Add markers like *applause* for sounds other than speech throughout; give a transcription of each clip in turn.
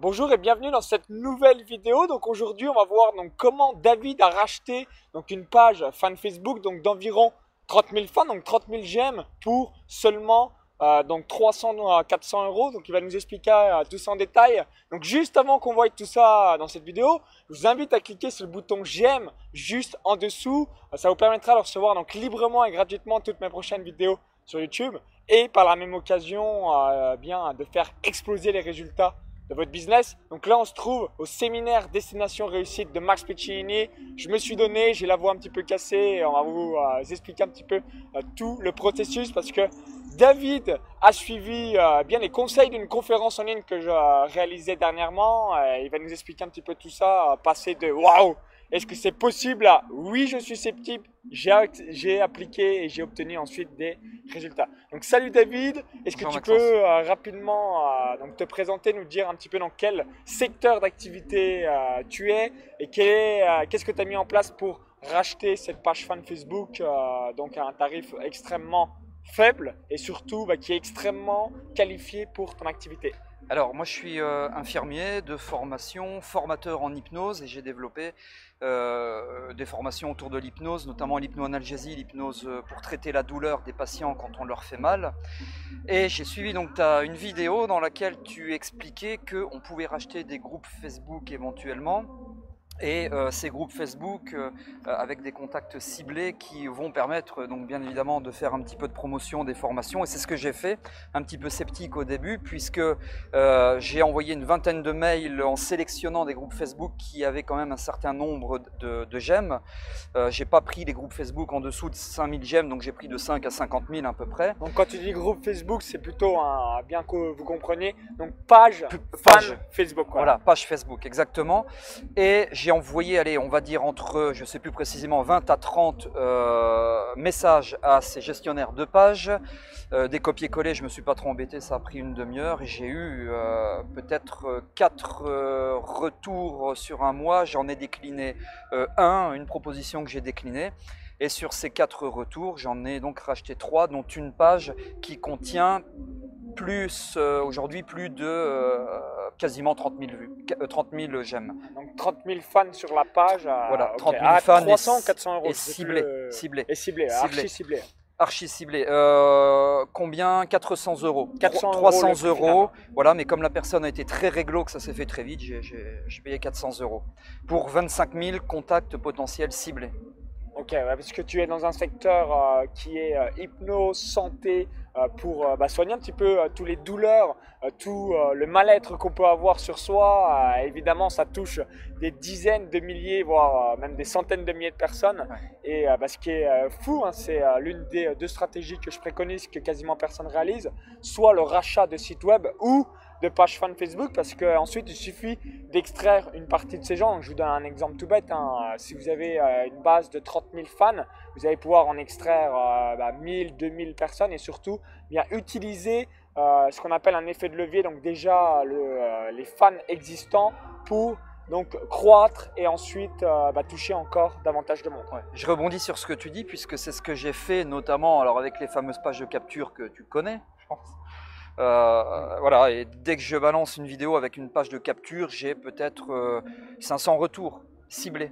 Bonjour et bienvenue dans cette nouvelle vidéo. Donc aujourd'hui, on va voir donc comment David a racheté donc une page fan Facebook donc d'environ 30 000 fans, donc 30 000 j'aime pour seulement euh, donc 300 à 400 euros. Donc il va nous expliquer euh, tout ça en détail. Donc juste avant qu'on voit tout ça dans cette vidéo, je vous invite à cliquer sur le bouton j'aime juste en dessous. Ça vous permettra de recevoir donc librement et gratuitement toutes mes prochaines vidéos sur YouTube et par la même occasion euh, bien de faire exploser les résultats de votre business. Donc là, on se trouve au séminaire Destination Réussite de Max Piccinini. Je me suis donné, j'ai la voix un petit peu cassée. On va vous euh, expliquer un petit peu euh, tout le processus parce que David a suivi euh, bien les conseils d'une conférence en ligne que je réalisais dernièrement. il va nous expliquer un petit peu tout ça, passer de waouh est-ce que c'est possible Oui, je suis sceptique. J'ai appliqué et j'ai obtenu ensuite des résultats. Donc salut David, est-ce que tu peux euh, rapidement euh, donc te présenter, nous dire un petit peu dans quel secteur d'activité euh, tu es et qu'est-ce que tu as mis en place pour racheter cette page fan Facebook donc à un tarif extrêmement faible et surtout bah, qui est extrêmement qualifié pour ton activité? Alors moi je suis infirmier de formation, formateur en hypnose et j'ai développé euh, des formations autour de l'hypnose, notamment l'hypnoanalgésie, l'hypnose euh, pour traiter la douleur des patients quand on leur fait mal. Et j'ai suivi donc as une vidéo dans laquelle tu expliquais qu'on pouvait racheter des groupes Facebook éventuellement et euh, ces groupes Facebook euh, euh, avec des contacts ciblés qui vont permettre donc bien évidemment de faire un petit peu de promotion des formations et c'est ce que j'ai fait, un petit peu sceptique au début puisque j'ai envoyé une vingtaine de mails en sélectionnant des groupes Facebook qui avaient quand même un certain nombre de, de j'aime. j'ai pas pris les groupes Facebook en dessous de 5000 j'aime donc j'ai pris de 5 à 50 000 à peu près. Donc quand tu dis groupe Facebook c'est plutôt un, bien que vous compreniez, donc page, page Facebook. Voilà. page Facebook exactement et j'ai envoyé, allez, on va dire entre, je ne sais plus précisément, 20 à 30 euh, messages à ces gestionnaires de pages. Euh, des copier-coller, je ne me suis pas trop embêté, ça a pris une demi-heure j'ai eu euh, peut-être 4 retours sur un mois. J'en ai décliné un, une proposition que j'ai déclinée. Et sur ces quatre retours, j'en ai donc racheté trois, dont une page qui contient plus aujourd'hui plus de quasiment 30 000 vues, 30 000 j'aime. Donc 30 000 fans sur la page. voilà, 30 000 fans. 300, 400 euros. Et ciblé, ciblé. Et ciblé, archi ciblé. Archi ciblé. Euh, combien? 400 euros. 400 300 euros. Voilà, mais comme la personne a été très réglo, que ça s'est fait très vite, j'ai payé 400 euros. Pour 25 000 contacts potentiels ciblés. Ok, parce que tu es dans un secteur euh, qui est euh, hypnose, santé, euh, pour bah, soigner un petit peu tous les douleurs, tout le mal-être qu'on peut avoir sur soi. évidemment, ça touche des dizaines de milliers, voire même des centaines de milliers de personnes. Et bah, ce qui est fou, hein, c'est l'une des deux stratégies que je préconise que quasiment personne réalise, soit le rachat de sites web ou de page fan Facebook parce qu'ensuite il suffit d'extraire une partie de ces gens. je vous donne un exemple tout bête. Hein. Si vous avez euh, une base de 30 000 fans, vous allez pouvoir en extraire euh, bah, 1000, 2000 personnes et surtout bien utiliser euh, ce qu'on appelle un effet de levier. Donc déjà le, les fans existants pour donc croître et ensuite bah, toucher encore davantage de monde. Je rebondis sur ce que tu dis puisque c'est ce que j'ai fait notamment alors avec les fameuses pages de capture que tu connais, je pense. Euh, voilà, et dès que je balance une vidéo avec une page de capture, j'ai peut-être 500 euh, retours ciblés.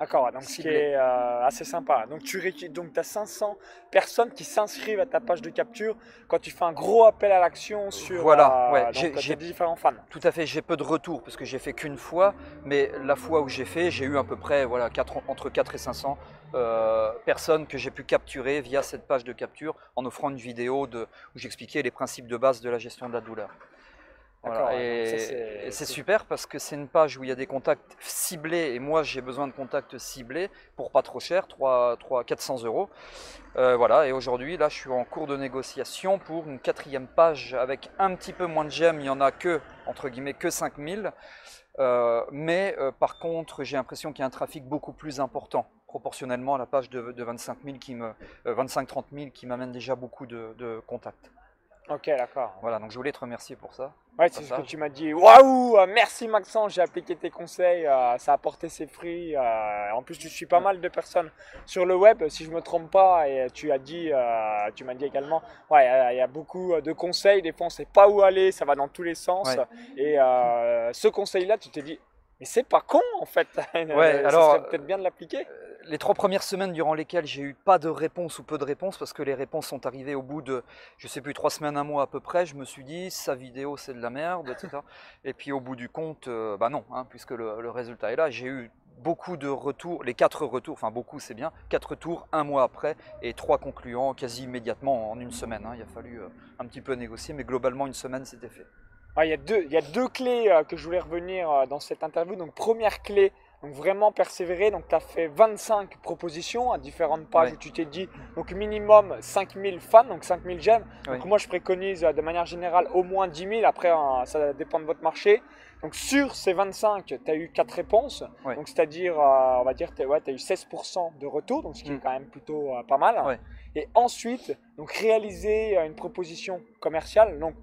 D'accord, donc c'est euh, assez sympa. Donc tu donc as 500 personnes qui s'inscrivent à ta page de capture quand tu fais un gros appel à l'action sur voilà, ouais, j'ai différents fans. Tout à fait, j'ai peu de retours parce que j'ai fait qu'une fois, mais la fois où j'ai fait, j'ai eu à peu près voilà, 4, entre 4 et 500 euh, personnes que j'ai pu capturer via cette page de capture en offrant une vidéo de, où j'expliquais les principes de base de la gestion de la douleur. Et, c'est super parce que c'est une page où il y a des contacts ciblés et moi j'ai besoin de contacts ciblés pour pas trop cher, 3, 3 400 euros. Euh, voilà, et aujourd'hui là je suis en cours de négociation pour une quatrième page avec un petit peu moins de j'aime, il y en a que, entre guillemets, que 5000. Euh, mais euh, par contre j'ai l'impression qu'il y a un trafic beaucoup plus important proportionnellement à la page de, 25 qui me, 25-30 000 qui m'amène déjà beaucoup de, de contacts. Ok, d'accord. Voilà, donc je voulais te remercier pour ça. Ouais, c'est ce que tu m'as dit. Waouh, euh, merci Maxence, j'ai appliqué tes conseils, euh, ça a porté ses fruits. Euh, en plus, tu suis pas mal de personnes sur le web, si je me trompe pas, et tu as dit, tu m'as dit également, ouais, il y, a beaucoup de conseils, des fois on sait pas où aller, ça va dans tous les sens. Et ce conseil-là, tu t'es dit, mais c'est pas con en fait. *laughs* Ouais, alors serait peut-être bien de l'appliquer les trois premières semaines durant lesquelles j'ai eu pas de réponse ou peu de réponses, parce que les réponses sont arrivées au bout de, je sais plus, trois semaines, un mois à peu près, je me suis dit, sa vidéo c'est de la merde, etc. *laughs* et puis au bout du compte, euh, bah non, hein, puisque le, résultat est là. J'ai eu beaucoup de retours, les quatre retours, enfin beaucoup c'est bien, quatre retours un mois après et trois concluants quasi immédiatement en une semaine. Hein. Il a fallu euh, un petit peu négocier, mais globalement une semaine c'était fait. Ah, il, y a deux, il y a deux clés euh, que je voulais revenir dans cette interview. Donc première clé, donc vraiment persévérer, donc tu as fait 25 propositions à différentes pages où tu t'es dit donc minimum 5000 fans, donc 5000 j'aime. Donc moi je préconise euh, de manière générale au moins 10 000, après hein, ça dépend de votre marché. Donc sur ces 25, tu as eu 4 réponses, donc c'est-à-dire euh, on va dire tu ouais, as eu 16% de retour, donc ce qui est mm. quand même plutôt euh, pas mal. Et ensuite, donc réaliser une proposition commerciale, donc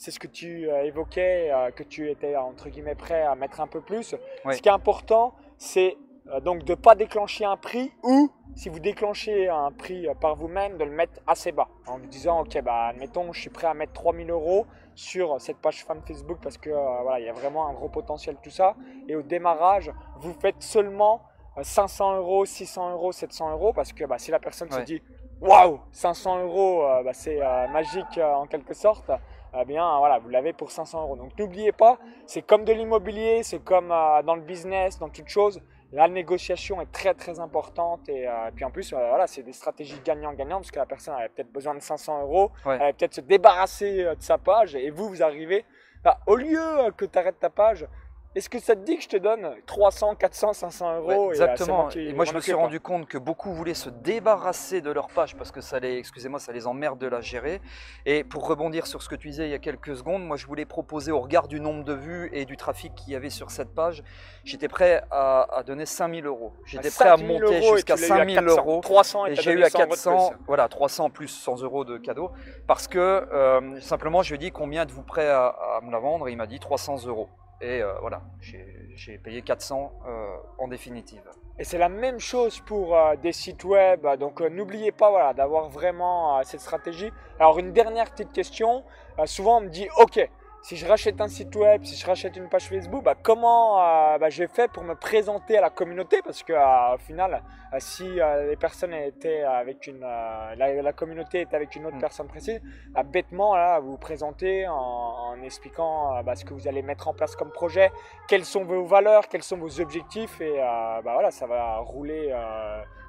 c'est ce que tu euh, évoquais, euh, que tu étais entre guillemets prêt à mettre un peu plus. Ce qui est important, c'est euh, donc de ne pas déclencher un prix ou si vous déclenchez un prix par vous-même, de le mettre assez bas. En vous disant ok bah admettons je suis prêt à mettre 3000 euros sur cette page fan Facebook parce que voilà il y a vraiment un gros potentiel tout ça. Et au démarrage vous faites seulement 500 euros, 600 euros, 700 euros parce que bah, si la personne se dit waouh 500 euros bah, c'est magique en quelque sorte eh bien voilà, vous l'avez pour 500 euros. Donc n'oubliez pas, c'est comme de l'immobilier, c'est comme euh, dans le business, dans toute chose. La négociation est très très importante et, euh, puis en plus euh, voilà c'est des stratégies gagnant-gagnant parce que la personne avait peut-être besoin de 500 euros, elle va peut-être se débarrasser de sa page et vous vous arrivez bah, au lieu que tu arrêtes ta page, est-ce que ça te dit que je te donne 300, 400, 500 euros Exactement. Et, moi, je me suis rendu compte que beaucoup voulaient se débarrasser de leur page parce que ça les, excusez-moi, ça les emmerde de la gérer. Et pour rebondir sur ce que tu disais il y a quelques secondes, moi, je voulais proposer au regard du nombre de vues et du trafic qu'il y avait sur cette page, j'étais prêt à, donner 5000 euros. J'étais prêt à monter jusqu'à 5000 euros. 300 et, j'ai eu à 400, voilà, 300 plus 100 euros de cadeau parce que euh, simplement, je lui ai dit combien êtes-vous prêt à, à me la vendre et il m'a dit 300 euros. Et euh, voilà, j'ai payé 400 euh, en définitive. Et c'est la même chose pour euh, des sites web. Donc n'oubliez pas d'avoir vraiment cette stratégie. Alors une dernière petite question. souvent on me dit, ok, si je rachète un site web, si je rachète une page Facebook, bah, comment euh, bah, j'ai fait pour me présenter à la communauté? Parce que euh, au final, euh, si les personnes étaient avec une, la, communauté est avec une autre mm. personne précise, bah, bêtement là, vous vous présentez en, expliquant bah, ce que vous allez mettre en place comme projet, quelles sont vos valeurs, quels sont vos objectifs, et bah, voilà, ça va rouler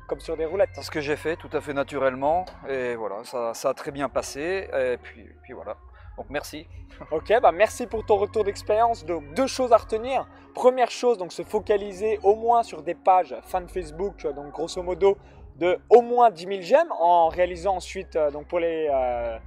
comme sur des roulettes. C'est ce que j'ai fait tout à fait naturellement, et voilà, ça, ça a très bien passé, et puis, puis voilà. Donc merci. *laughs* Ok, bah merci pour ton retour d'expérience. Donc deux choses à retenir. Première chose, donc se focaliser au moins sur des pages fan Facebook, donc grosso modo de au moins 10 000 j'aime, en réalisant ensuite euh, donc pour les, euh,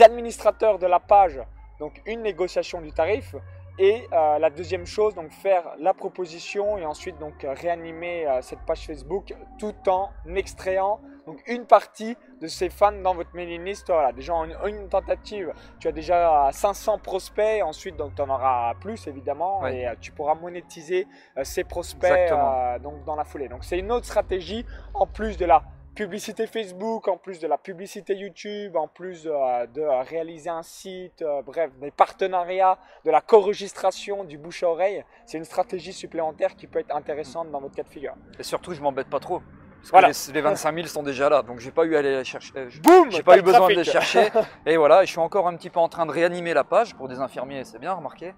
administrateurs de la page donc une négociation du tarif. Et euh, la deuxième chose, donc faire la proposition et ensuite donc réanimer cette page Facebook tout en extrayant donc une partie de ces fans dans votre mailing list. Voilà, déjà en une, tentative, tu as déjà 500 prospects. Ensuite, donc tu en auras plus évidemment et euh, tu pourras monétiser euh, ces prospects euh, donc dans la foulée. Donc c'est une autre stratégie en plus de la publicité Facebook, en plus de la publicité YouTube, en plus de, réaliser un site, bref, des partenariats, de la co-registration, du bouche à oreille. C'est une stratégie supplémentaire qui peut être intéressante dans votre cas de figure. Et surtout, je m'embête pas trop. Parce que les, 25 000 sont déjà là, donc j'ai pas eu à les chercher. Euh, j'ai pas eu besoin de les chercher. *laughs* et voilà, je suis encore un petit peu en train de réanimer la page pour des infirmiers, c'est bien remarqué.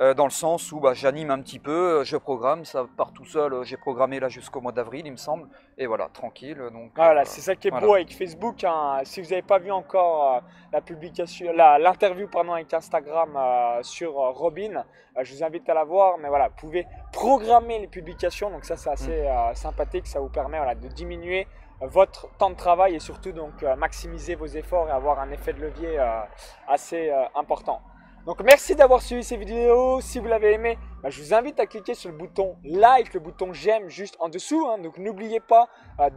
Euh, dans le sens où bah, j'anime un petit peu, euh, je programme, ça part tout seul. J'ai programmé là jusqu'au mois d'avril, il me semble. Et voilà, tranquille. Donc voilà, c'est ça qui est beau avec Facebook. Hein. Si vous n'avez pas vu encore la publication, l'interview pardon avec Instagram sur Robin, je vous invite à la voir. Mais voilà, vous pouvez programmer les publications, donc ça c'est assez mm. sympathique. Ça vous permet voilà, de diminuer votre temps de travail et surtout donc euh, maximiser vos efforts et avoir un effet de levier euh, assez euh, important. Donc merci d'avoir suivi ces vidéos. Si vous l'avez aimé, bah, je vous invite à cliquer sur le bouton like, le bouton j'aime juste en dessous. Hein. Donc n'oubliez pas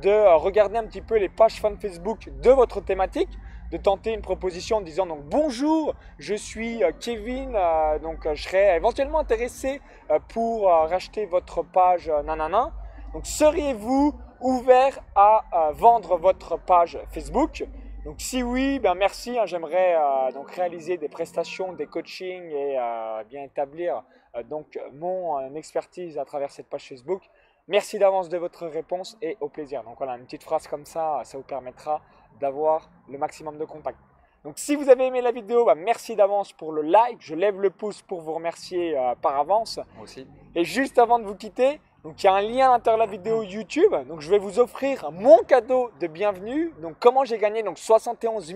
de regarder un petit peu les pages fan Facebook de votre thématique. de tenter une proposition en disant donc bonjour, je suis euh, Kevin, euh, donc je serais éventuellement intéressé pour racheter votre page nanana. Donc seriez-vous ouvert à vendre votre page Facebook? Donc si oui, ben merci. Hein, j'aimerais donc réaliser des prestations, des coachings et bien établir donc mon expertise à travers cette page Facebook. Merci d'avance de votre réponse et au plaisir. Donc voilà, une petite phrase comme ça, ça vous permettra d'avoir le maximum de contacts. Donc si vous avez aimé la vidéo, bah, merci d'avance pour le like. Je lève le pouce pour vous remercier euh, par avance. Moi aussi. Et juste avant de vous quitter, donc il y a un lien à l'intérieur de la vidéo YouTube. Donc je vais vous offrir mon cadeau de bienvenue. Donc comment j'ai gagné? Donc 71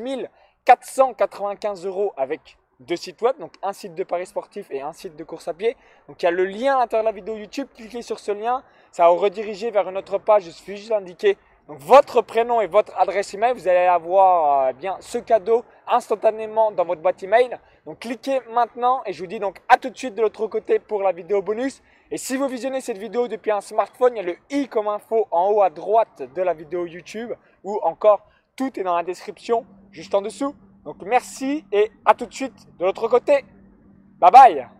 495 euros avec deux sites web, donc un site de paris sportif et un site de course à pied. Donc il y a le lien à l'intérieur de la vidéo YouTube, cliquez sur ce lien, ça va vous rediriger vers une autre page, il suffit juste d'indiquer votre prénom et votre adresse email, vous allez avoir euh, bien ce cadeau instantanément dans votre boîte email. Donc cliquez maintenant et je vous dis donc à tout de suite de l'autre côté pour la vidéo bonus. Et si vous visionnez cette vidéo depuis un smartphone, il y a le i comme info en haut à droite de la vidéo YouTube ou encore tout est dans la description juste en dessous. Donc merci et à tout de suite de l'autre côté. Bye bye